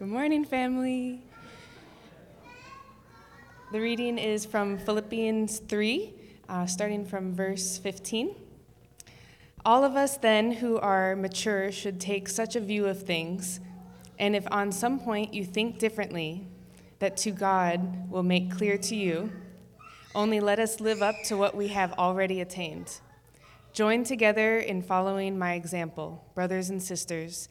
Good morning, family. The reading is from Philippians 3, uh, starting from verse 15. All of us, then, who are mature, should take such a view of things, and if on some point you think differently, that too God will make clear to you, only let us live up to what we have already attained. Join together in following my example, brothers and sisters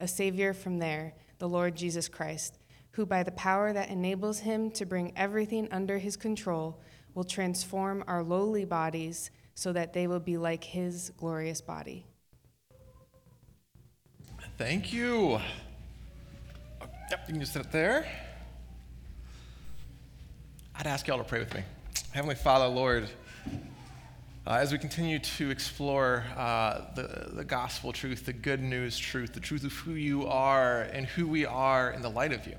a Savior from there the Lord Jesus Christ, who, by the power that enables him to bring everything under his control, will transform our lowly bodies so that they will be like his glorious body. Thank you. Yep, you can just sit there. I'd ask y'all to pray with me. Heavenly Father, Lord, uh, as we continue to explore uh, the, the gospel truth, the good news truth, the truth of who you are and who we are in the light of you,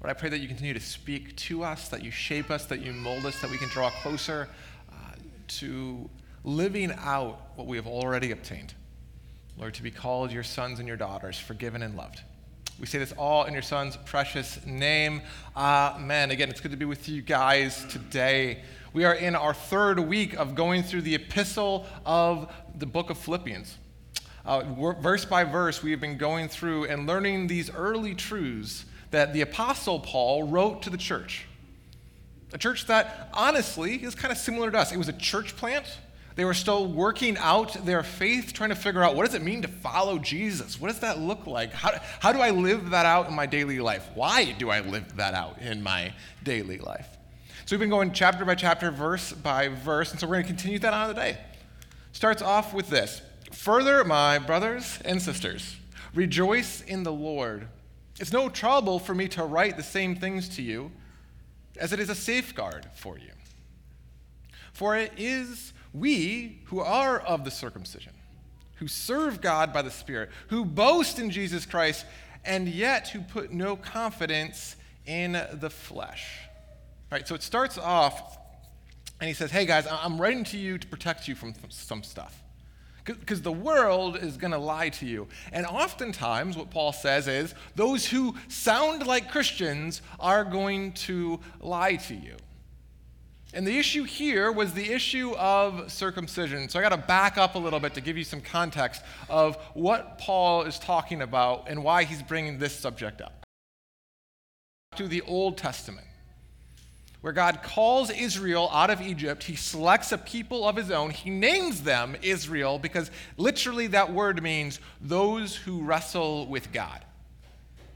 Lord, I pray that you continue to speak to us, that you shape us, that you mold us, that we can draw closer uh, to living out what we have already obtained. Lord, to be called your sons and your daughters, forgiven and loved. We say this all in your son's precious name. Amen. Again, it's good to be with you guys today. We are in our third week of going through the epistle of the book of Philippians. Uh, verse by verse, we have been going through and learning these early truths that the Apostle Paul wrote to the church. A church that, honestly, is kind of similar to us. It was a church plant. They were still working out their faith, trying to figure out what does it mean to follow Jesus? What does that look like? How, how do I live that out in my daily life? Why do I live that out in my daily life? So we've been going chapter by chapter, verse by verse, and so we're going to continue that on today. Starts off with this Further, my brothers and sisters, rejoice in the Lord. It's no trouble for me to write the same things to you as it is a safeguard for you. For it is we who are of the circumcision, who serve God by the Spirit, who boast in Jesus Christ, and yet who put no confidence in the flesh. All right, so it starts off, and he says, Hey guys, I'm writing to you to protect you from some stuff. Because the world is going to lie to you. And oftentimes, what Paul says is, those who sound like Christians are going to lie to you. And the issue here was the issue of circumcision. So I got to back up a little bit to give you some context of what Paul is talking about and why he's bringing this subject up. To the Old Testament where God calls Israel out of Egypt. He selects a people of his own. He names them Israel because literally that word means those who wrestle with God.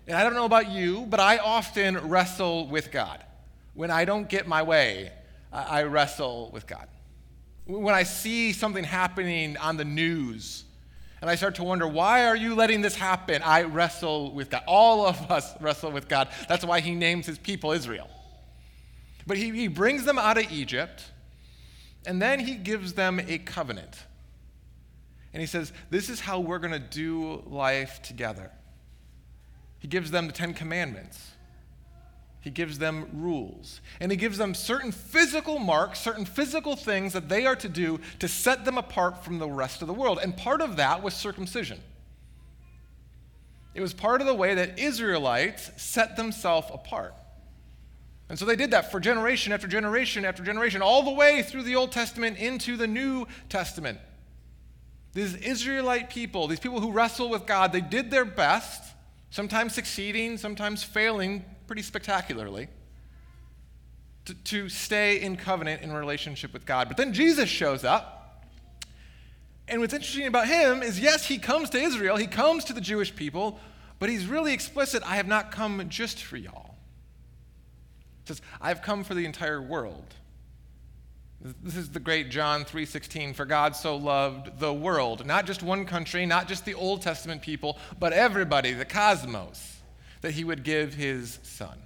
And I don't know about you, but I often wrestle with God. When I don't get my way, I wrestle with God. When I see something happening on the news, and I start to wonder, why are you letting this happen? I wrestle with God. All of us wrestle with God. That's why he names his people Israel. But he, he brings them out of Egypt, and then he gives them a covenant. And he says, This is how we're going to do life together. He gives them the Ten Commandments. He gives them rules. And he gives them certain physical marks, certain physical things that they are to do to set them apart from the rest of the world. And part of that was circumcision. It was part of the way that Israelites set themselves apart. And so they did that for generation after generation after generation, all the way through the Old Testament into the New Testament. These Israelite people, these people who wrestle with God, they did their best, sometimes succeeding, sometimes failing pretty spectacularly, to, to stay in covenant in relationship with God. But then Jesus shows up. And what's interesting about him is yes, he comes to Israel, he comes to the Jewish people, but he's really explicit I have not come just for y'all says, I've come for the entire world. This is the great John 3:16 for God so loved the world, not just one country, not just the Old Testament people, but everybody, the cosmos, that he would give his son.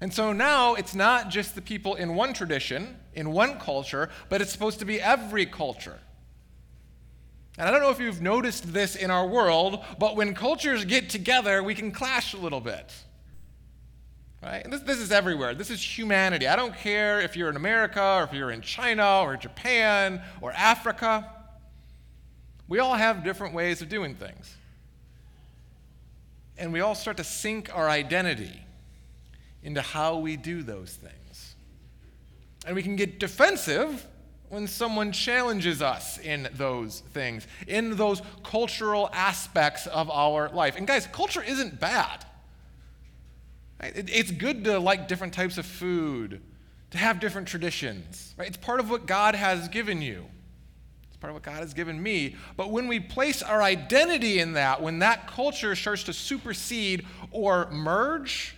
And so now it's not just the people in one tradition, in one culture, but it's supposed to be every culture. And I don't know if you've noticed this in our world, but when cultures get together, we can clash a little bit. Right? And this, this is everywhere. This is humanity. I don't care if you're in America or if you're in China or Japan or Africa. We all have different ways of doing things. And we all start to sink our identity into how we do those things. And we can get defensive when someone challenges us in those things, in those cultural aspects of our life. And guys, culture isn't bad. It's good to like different types of food, to have different traditions. Right? It's part of what God has given you. It's part of what God has given me. But when we place our identity in that, when that culture starts to supersede or merge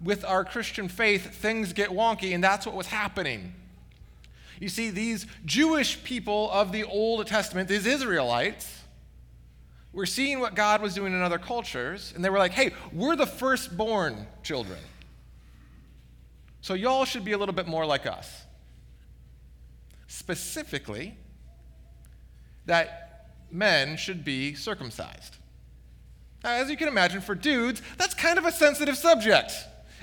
with our Christian faith, things get wonky, and that's what was happening. You see, these Jewish people of the Old Testament, these Israelites, were seeing what God was doing in other cultures, and they were like, hey, we're the firstborn children. So y'all should be a little bit more like us. Specifically, that men should be circumcised. Now, as you can imagine, for dudes, that's kind of a sensitive subject.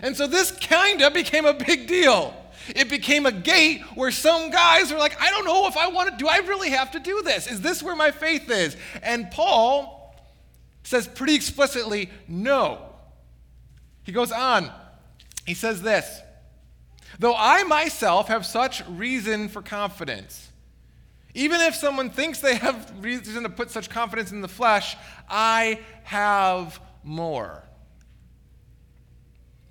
And so this kind of became a big deal. It became a gate where some guys are like, I don't know if I want to, do I really have to do this? Is this where my faith is? And Paul says pretty explicitly, no. He goes on, he says this Though I myself have such reason for confidence, even if someone thinks they have reason to put such confidence in the flesh, I have more.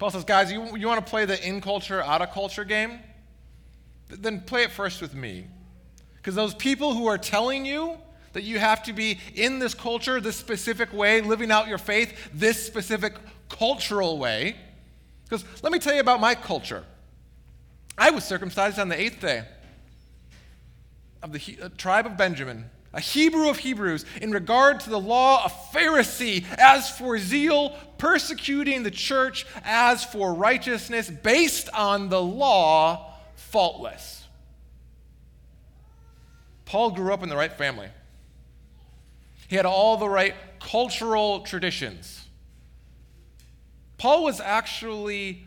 Paul says, guys, you, you want to play the in culture, out of culture game? Then play it first with me. Because those people who are telling you that you have to be in this culture, this specific way, living out your faith, this specific cultural way. Because let me tell you about my culture. I was circumcised on the eighth day of the uh, tribe of Benjamin a Hebrew of Hebrews, in regard to the law, a Pharisee, as for zeal, persecuting the church, as for righteousness, based on the law, faultless. Paul grew up in the right family. He had all the right cultural traditions. Paul was actually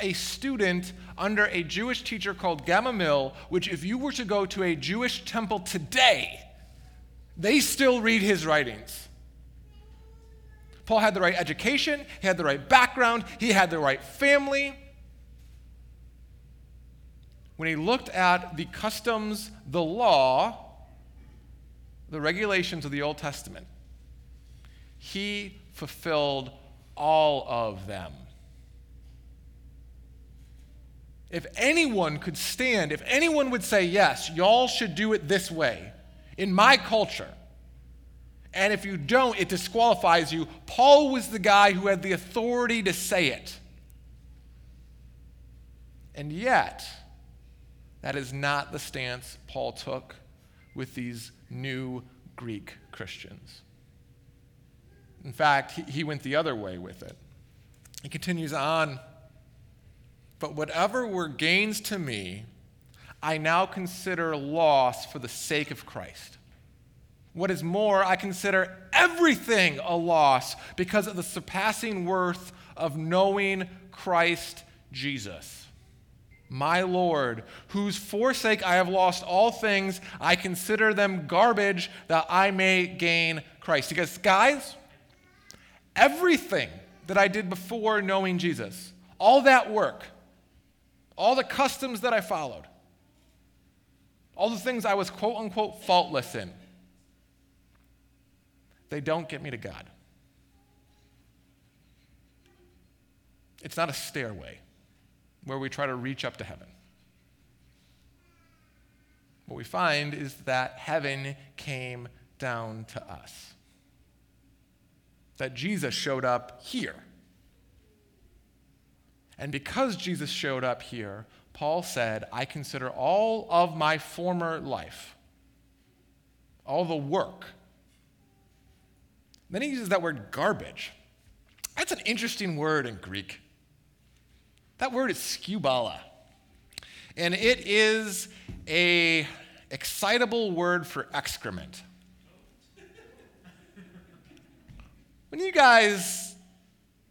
a student under a Jewish teacher called Gamaliel, which, if you were to go to a Jewish temple today, they still read his writings. Paul had the right education, he had the right background, he had the right family. When he looked at the customs, the law, the regulations of the Old Testament, he fulfilled all of them. If anyone could stand, if anyone would say, yes, y'all should do it this way, in my culture. And if you don't, it disqualifies you. Paul was the guy who had the authority to say it. And yet, that is not the stance Paul took with these new Greek Christians. In fact, he, went the other way with it. He continues on, but whatever were gains to me, I now consider loss for the sake of Christ. What is more, I consider everything a loss because of the surpassing worth of knowing Christ Jesus. My Lord, whose forsake I have lost all things, I consider them garbage that I may gain Christ. Because, guys, everything that I did before knowing Jesus, all that work, all the customs that I followed, all the things I was quote unquote faultless in, they don't get me to God. It's not a stairway where we try to reach up to heaven. What we find is that heaven came down to us. That Jesus showed up here. And because Jesus showed up here, Paul said, I consider all of my former life, all the work. Then he uses that word garbage. That's an interesting word in Greek. That word is skubala. And it is a excitable word for excrement. when you guys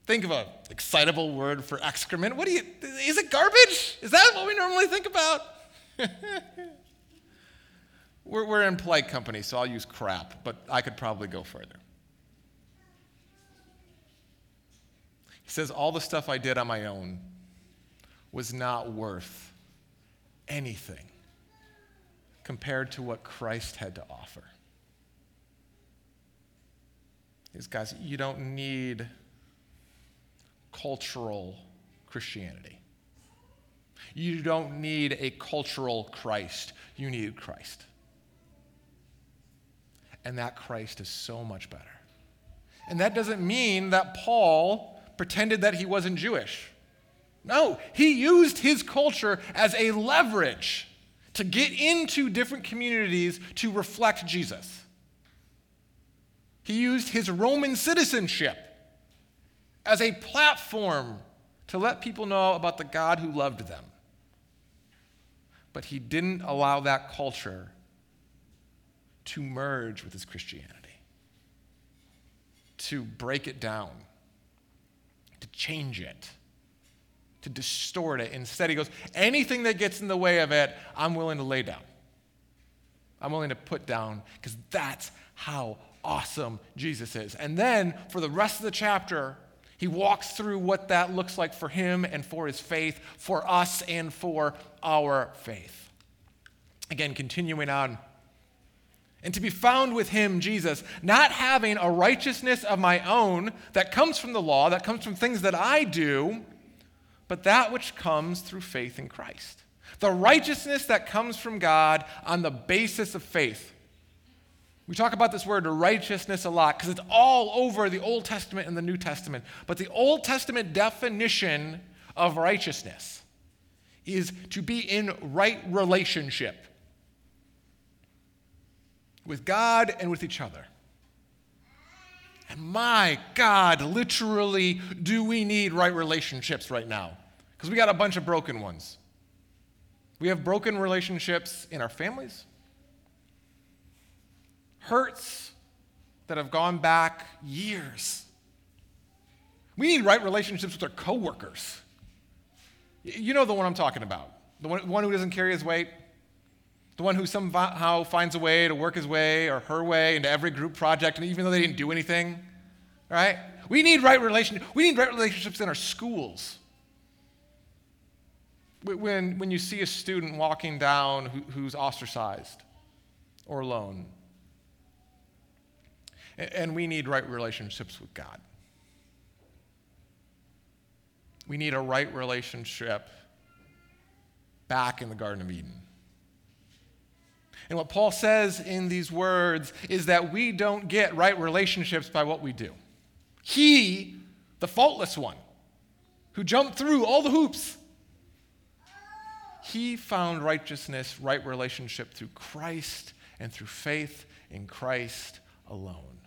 think of an excitable word for excrement, what do you is it garbage? Is that what we normally think about? we're, we're in polite company, so I'll use crap, but I could probably go further. He says, All the stuff I did on my own was not worth anything compared to what Christ had to offer. These guys, you don't need cultural Christianity. You don't need a cultural Christ. You need Christ. And that Christ is so much better. And that doesn't mean that Paul pretended that he wasn't Jewish. No, he used his culture as a leverage to get into different communities to reflect Jesus. He used his Roman citizenship as a platform to let people know about the God who loved them. But he didn't allow that culture to merge with his Christianity, to break it down, to change it, to distort it. Instead, he goes, anything that gets in the way of it, I'm willing to lay down. I'm willing to put down because that's how awesome Jesus is. And then for the rest of the chapter, he walks through what that looks like for him and for his faith, for us and for our faith. Again, continuing on. And to be found with him, Jesus, not having a righteousness of my own that comes from the law, that comes from things that I do, but that which comes through faith in Christ. The righteousness that comes from God on the basis of faith. We talk about this word righteousness a lot because it's all over the Old Testament and the New Testament. But the Old Testament definition of righteousness is to be in right relationship with God and with each other. And my God, literally, do we need right relationships right now? Because we got a bunch of broken ones. We have broken relationships in our families hurts that have gone back years. We need right relationships with our coworkers. You know the one I'm talking about. The one, one who doesn't carry his weight. The one who somehow finds a way to work his way or her way into every group project, and even though they didn't do anything, right? We need right relationships. We need right relationships in our schools. When, when you see a student walking down who, who's ostracized or alone, and we need right relationships with God. We need a right relationship back in the Garden of Eden. And what Paul says in these words is that we don't get right relationships by what we do. He, the faultless one, who jumped through all the hoops, he found righteousness, right relationship through Christ and through faith in Christ alone.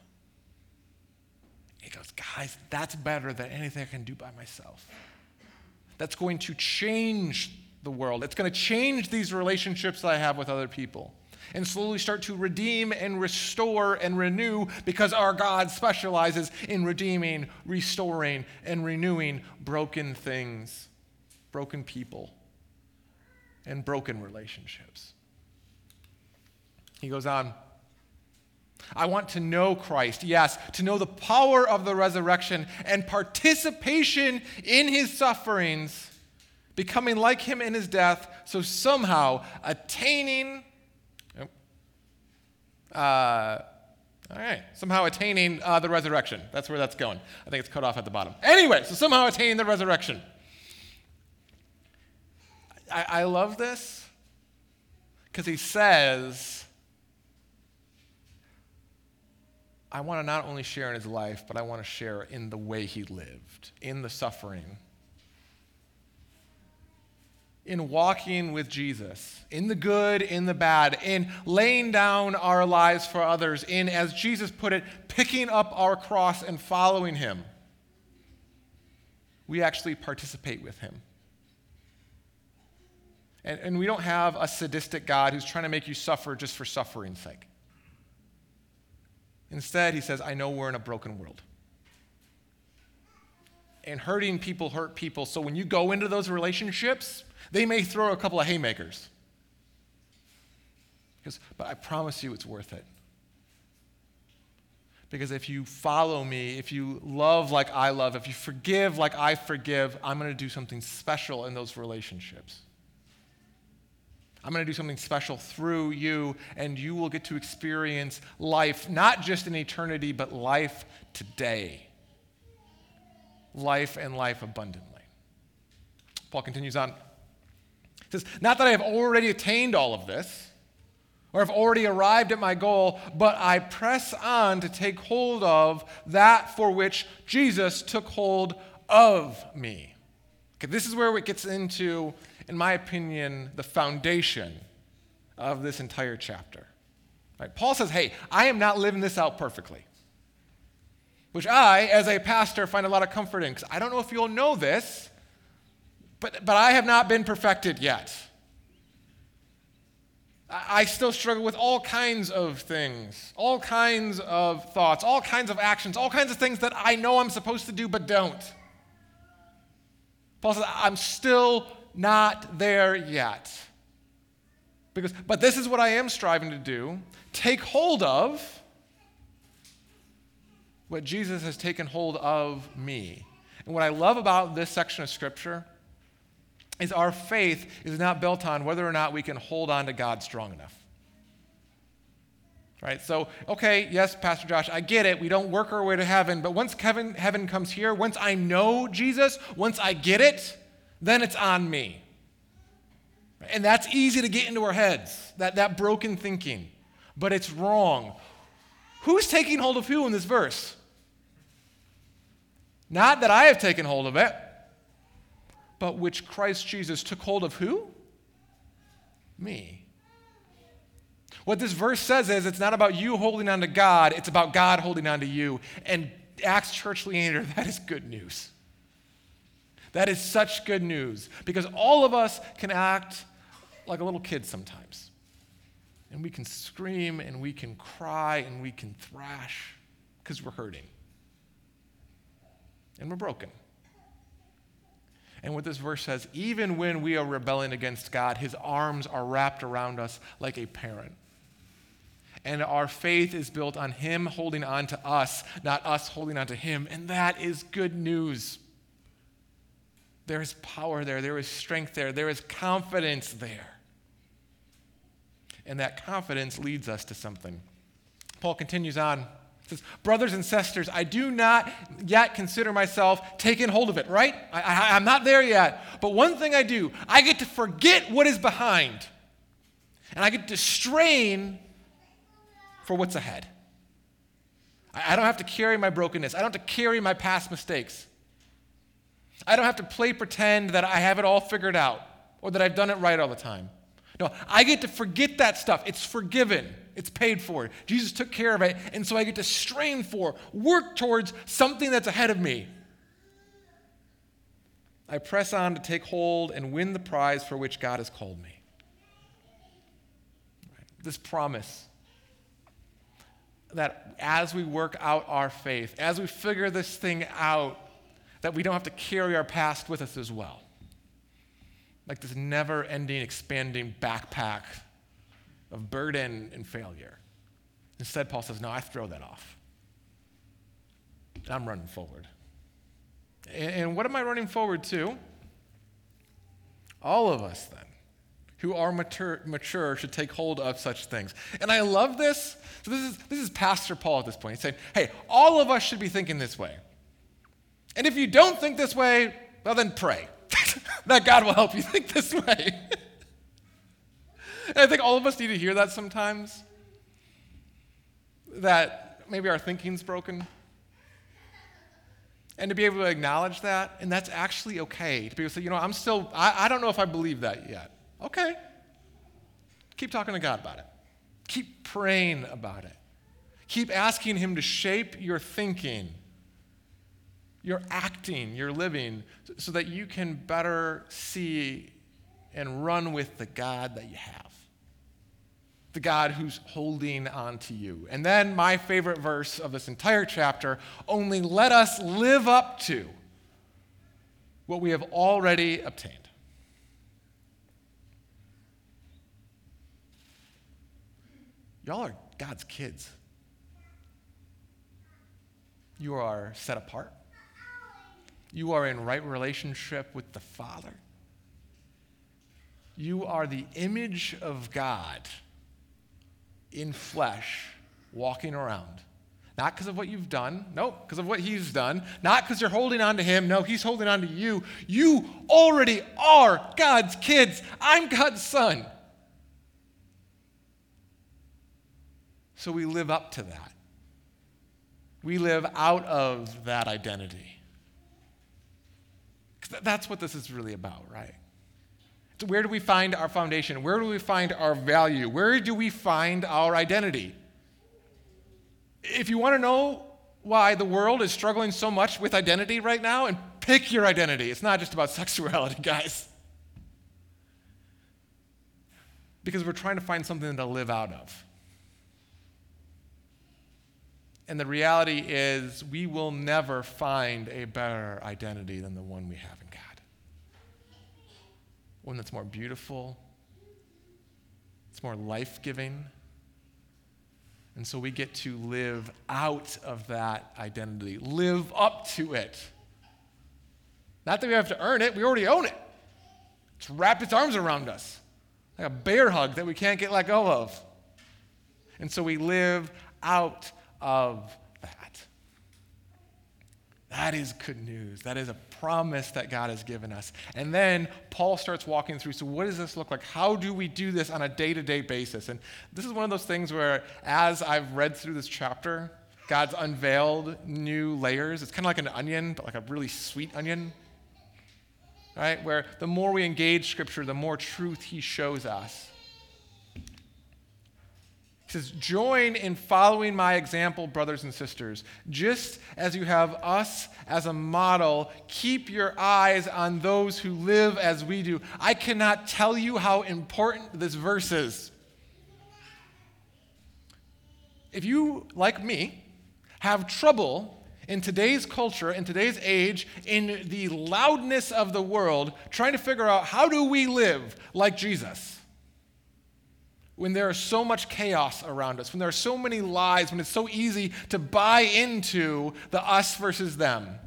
He goes, Guys, that's better than anything I can do by myself. That's going to change the world. It's going to change these relationships that I have with other people and slowly start to redeem and restore and renew because our God specializes in redeeming, restoring, and renewing broken things, broken people, and broken relationships. He goes on. I want to know Christ, yes, to know the power of the resurrection and participation in his sufferings, becoming like him in his death, so somehow attaining, uh, all right, somehow attaining uh, the resurrection. That's where that's going. I think it's cut off at the bottom. Anyway, so somehow attaining the resurrection. I, I love this because he says, I want to not only share in his life, but I want to share in the way he lived, in the suffering, in walking with Jesus, in the good, in the bad, in laying down our lives for others, in, as Jesus put it, picking up our cross and following him. We actually participate with him And, and we don't have a sadistic God who's trying to make you suffer just for suffering's sake. Instead, he says, I know we're in a broken world. And hurting people hurt people. So when you go into those relationships, they may throw a couple of haymakers. Because, but I promise you it's worth it. Because if you follow me, if you love like I love, if you forgive like I forgive, I'm going to do something special in those relationships. I'm going to do something special through you, and you will get to experience life, not just in eternity, but life today. Life and life abundantly. Paul continues on. He says, Not that I have already attained all of this or have already arrived at my goal, but I press on to take hold of that for which Jesus took hold of me. Okay, this is where it gets into, in my opinion, the foundation of this entire chapter. Right? Paul says, Hey, I am not living this out perfectly. Which I, as a pastor, find a lot of comfort in, because I don't know if you'll know this, but, but I have not been perfected yet. I still struggle with all kinds of things, all kinds of thoughts, all kinds of actions, all kinds of things that I know I'm supposed to do but don't. Paul says, I'm still not there yet. Because, but this is what I am striving to do take hold of what Jesus has taken hold of me. And what I love about this section of Scripture is our faith is not built on whether or not we can hold on to God strong enough. Right? So, okay, yes, Pastor Josh, I get it. We don't work our way to heaven, but once heaven, heaven comes here, once I know Jesus, once I get it, then it's on me. And that's easy to get into our heads, that, that broken thinking. But it's wrong. Who's taking hold of who in this verse? Not that I have taken hold of it, but which Christ Jesus took hold of who? Me. What this verse says is it's not about you holding on to God, it's about God holding on to you. And Acts Church Leander, that is good news. That is such good news because all of us can act like a little kid sometimes. And we can scream and we can cry and we can thrash because we're hurting. And we're broken. And what this verse says, even when we are rebelling against God, his arms are wrapped around us like a parent. And our faith is built on him holding on to us, not us holding on to him. And that is good news. There is power there, there is strength there, there is confidence there. And that confidence leads us to something. Paul continues on He says, Brothers and sisters, I do not yet consider myself taking hold of it, right? I, I, I'm not there yet. But one thing I do, I get to forget what is behind, and I get to strain for what's ahead. I, I don't have to carry my brokenness, I don't have to carry my past mistakes. I don't have to play pretend that I have it all figured out or that I've done it right all the time. No, I get to forget that stuff. It's forgiven. It's paid for. Jesus took care of it. And so I get to strain for, work towards something that's ahead of me. I press on to take hold and win the prize for which God has called me. This promise that as we work out our faith, as we figure this thing out, that we don't have to carry our past with us as well. Like this never ending, expanding backpack of burden and failure. Instead, Paul says, No, I throw that off. I'm running forward. And what am I running forward to? All of us, then, who are mature, mature, should take hold of such things. And I love this. So, this is, this is Pastor Paul at this point. He's saying, Hey, all of us should be thinking this way. And if you don't think this way, well, then pray that God will help you think this way. And I think all of us need to hear that sometimes. That maybe our thinking's broken. And to be able to acknowledge that, and that's actually okay. To be able to say, you know, I'm still, I, I don't know if I believe that yet. Okay. Keep talking to God about it. Keep praying about it. Keep asking Him to shape your thinking, your acting, your living, so that you can better see and run with the God that you have. The God who's holding on to you. And then, my favorite verse of this entire chapter only let us live up to what we have already obtained. Y'all are God's kids. You are set apart. You are in right relationship with the Father. You are the image of God in flesh walking around. Not because of what you've done, no, because of what He's done. Not because you're holding on to Him, no, He's holding on to you. You already are God's kids. I'm God's son. So we live up to that. We live out of that identity. That's what this is really about, right? So where do we find our foundation? Where do we find our value? Where do we find our identity? If you want to know why the world is struggling so much with identity right now, and pick your identity. It's not just about sexuality, guys. Because we're trying to find something to live out of. And the reality is, we will never find a better identity than the one we have in God. One that's more beautiful, it's more life giving. And so we get to live out of that identity, live up to it. Not that we have to earn it, we already own it. It's wrapped its arms around us like a bear hug that we can't get let go of. And so we live out of that. That is good news. That is a promise that God has given us. And then Paul starts walking through. So, what does this look like? How do we do this on a day to day basis? And this is one of those things where, as I've read through this chapter, God's unveiled new layers. It's kind of like an onion, but like a really sweet onion. Right? Where the more we engage Scripture, the more truth He shows us. Says, Join in following my example, brothers and sisters. Just as you have us as a model, keep your eyes on those who live as we do. I cannot tell you how important this verse is. If you, like me, have trouble in today's culture, in today's age, in the loudness of the world, trying to figure out how do we live like Jesus when there is so much chaos around us, when there are so many lies, when it's so easy to buy into the us versus them.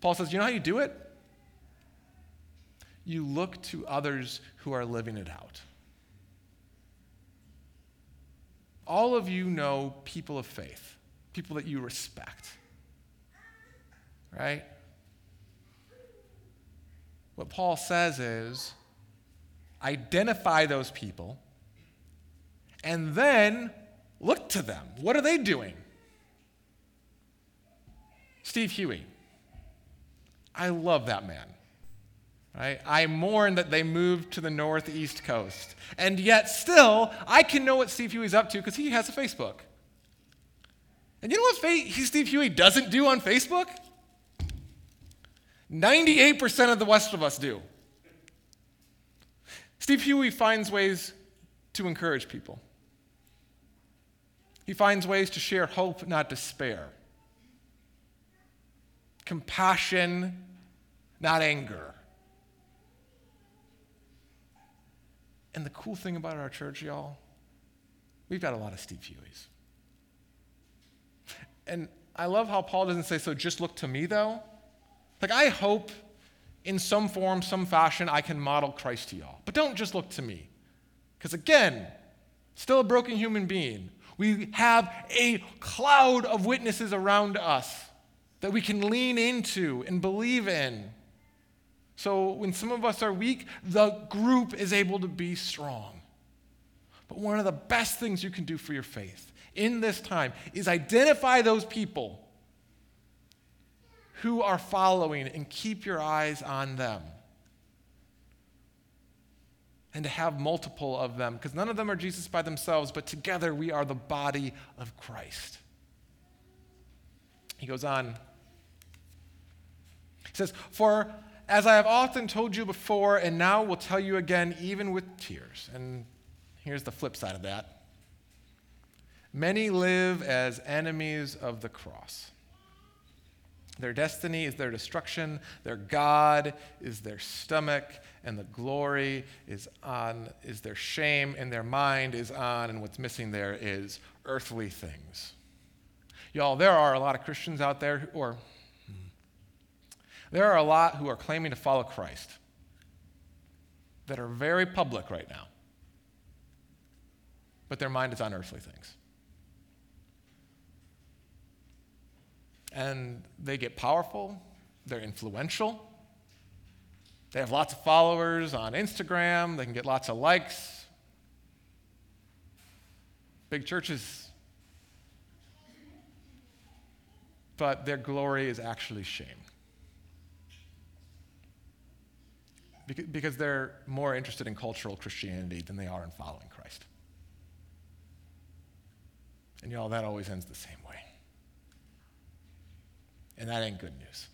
Paul says, You know how you do it? You look to others who are living it out. All of you know people of faith, people that you respect. Right? What Paul says is identify those people and then look to them. What are they doing? Steve Huey. I love that man. Right? I mourn that they moved to the northeast coast. And yet, still, I can know what Steve Huey's up to because he has a Facebook. And you know what Steve Huey doesn't do on Facebook? 98% of the rest of us do. Steve Huey finds ways to encourage people. He finds ways to share hope, not despair. Compassion, not anger. And the cool thing about our church, y'all, we've got a lot of Steve Hueys. And I love how Paul doesn't say, so just look to me, though. Like, I hope in some form, some fashion, I can model Christ to y'all. But don't just look to me. Because again, still a broken human being. We have a cloud of witnesses around us that we can lean into and believe in. So when some of us are weak, the group is able to be strong. But one of the best things you can do for your faith in this time is identify those people who are following and keep your eyes on them and to have multiple of them, because none of them are Jesus by themselves, but together we are the body of Christ. He goes on. He says, For as I have often told you before, and now will tell you again, even with tears. And here's the flip side of that many live as enemies of the cross. Their destiny is their destruction, their God is their stomach, and the glory is on is their shame, and their mind is on, and what's missing there is earthly things. Y'all, there are a lot of Christians out there, who, or there are a lot who are claiming to follow Christ that are very public right now, but their mind is on earthly things. And they get powerful, they're influential, they have lots of followers on Instagram, they can get lots of likes. Big churches. But their glory is actually shame. because they're more interested in cultural Christianity than they are in following Christ. And y'all, that always ends the same way. And that ain't good news.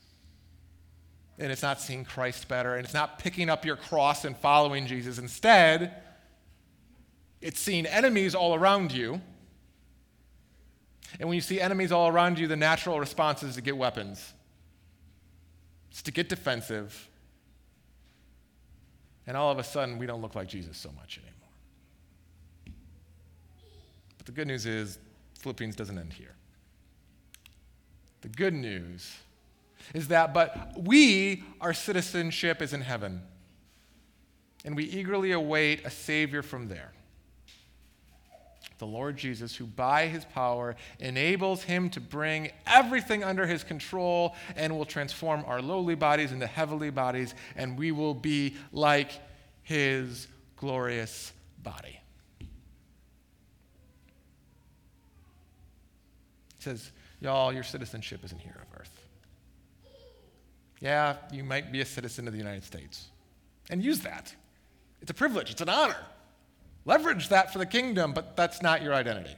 And it's not seeing Christ better, and it's not picking up your cross and following Jesus. Instead, it's seeing enemies all around you. And when you see enemies all around you, the natural response is to get weapons, it's to get defensive, and all of a sudden, we don't look like Jesus so much anymore. But the good news is, Philippians doesn't end here. The good news is that, but we, our citizenship is in heaven, and we eagerly await a Savior from there the Lord Jesus, who by his power enables him to bring everything under his control and will transform our lowly bodies into heavenly bodies, and we will be like his glorious body. He says, Y'all, your citizenship isn't here of earth. Yeah, you might be a citizen of the United States, and use that. It's a privilege, it's an honor. Leverage that for the kingdom, but that's not your identity.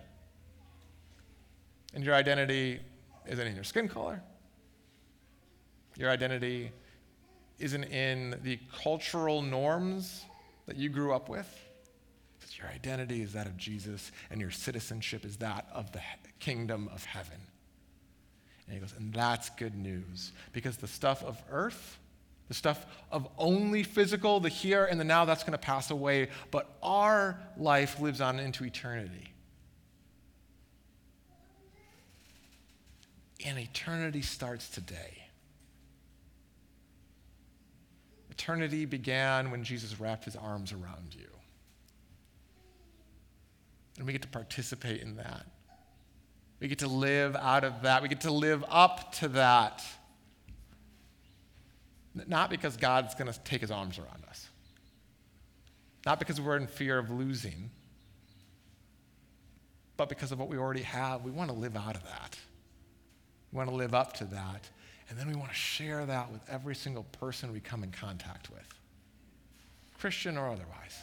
And your identity isn't in your skin color. Your identity isn't in the cultural norms that you grew up with. Your identity is that of Jesus, and your citizenship is that of the kingdom of heaven. And he goes, and that's good news because the stuff of earth the stuff of only physical, the here and the now, that's going to pass away, but our life lives on into eternity. And eternity starts today. Eternity began when Jesus wrapped his arms around you. And we get to participate in that. We get to live out of that. We get to live up to that. Not because God's going to take his arms around us, not because we're in fear of losing, but because of what we already have. We want to live out of that. We want to live up to that. And then we want to share that with every single person we come in contact with, Christian or otherwise,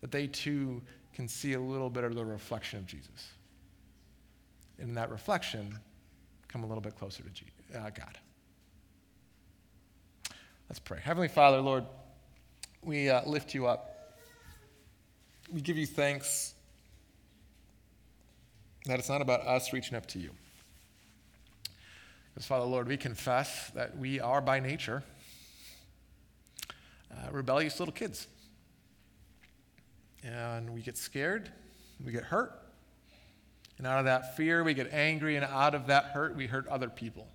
that they too can see a little bit of the reflection of Jesus. In that reflection, come a little bit closer to uh, God. Let's pray. Heavenly Father, Lord, we uh, lift you up. We give you thanks that it's not about us reaching up to you. Because, Father, Lord, we confess that we are by nature uh, rebellious little kids. And we get scared, we get hurt. And out of that fear, we get angry, and out of that hurt, we hurt other people.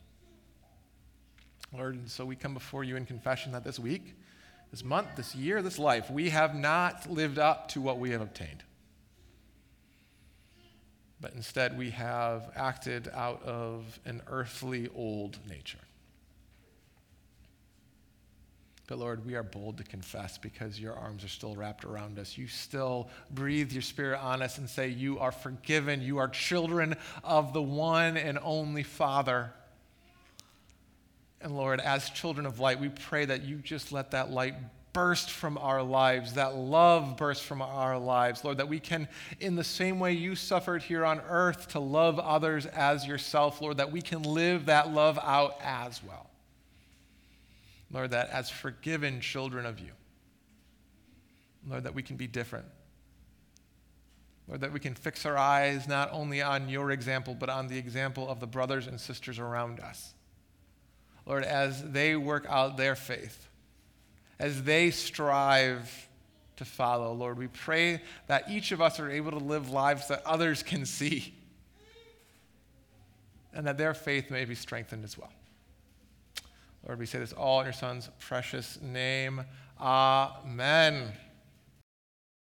Lord, and so we come before you in confession that this week, this month, this year, this life, we have not lived up to what we have obtained. But instead, we have acted out of an earthly old nature. But Lord, we are bold to confess because your arms are still wrapped around us. You still breathe your spirit on us and say, You are forgiven. You are children of the one and only Father. And Lord, as children of light, we pray that you just let that light burst from our lives, that love burst from our lives, Lord, that we can, in the same way you suffered here on earth to love others as yourself, Lord, that we can live that love out as well. Lord, that as forgiven children of you, Lord, that we can be different. Lord, that we can fix our eyes not only on your example, but on the example of the brothers and sisters around us. Lord, as they work out their faith, as they strive to follow, Lord, we pray that each of us are able to live lives that others can see and that their faith may be strengthened as well. Lord, we say this all in your Son's precious name. Amen.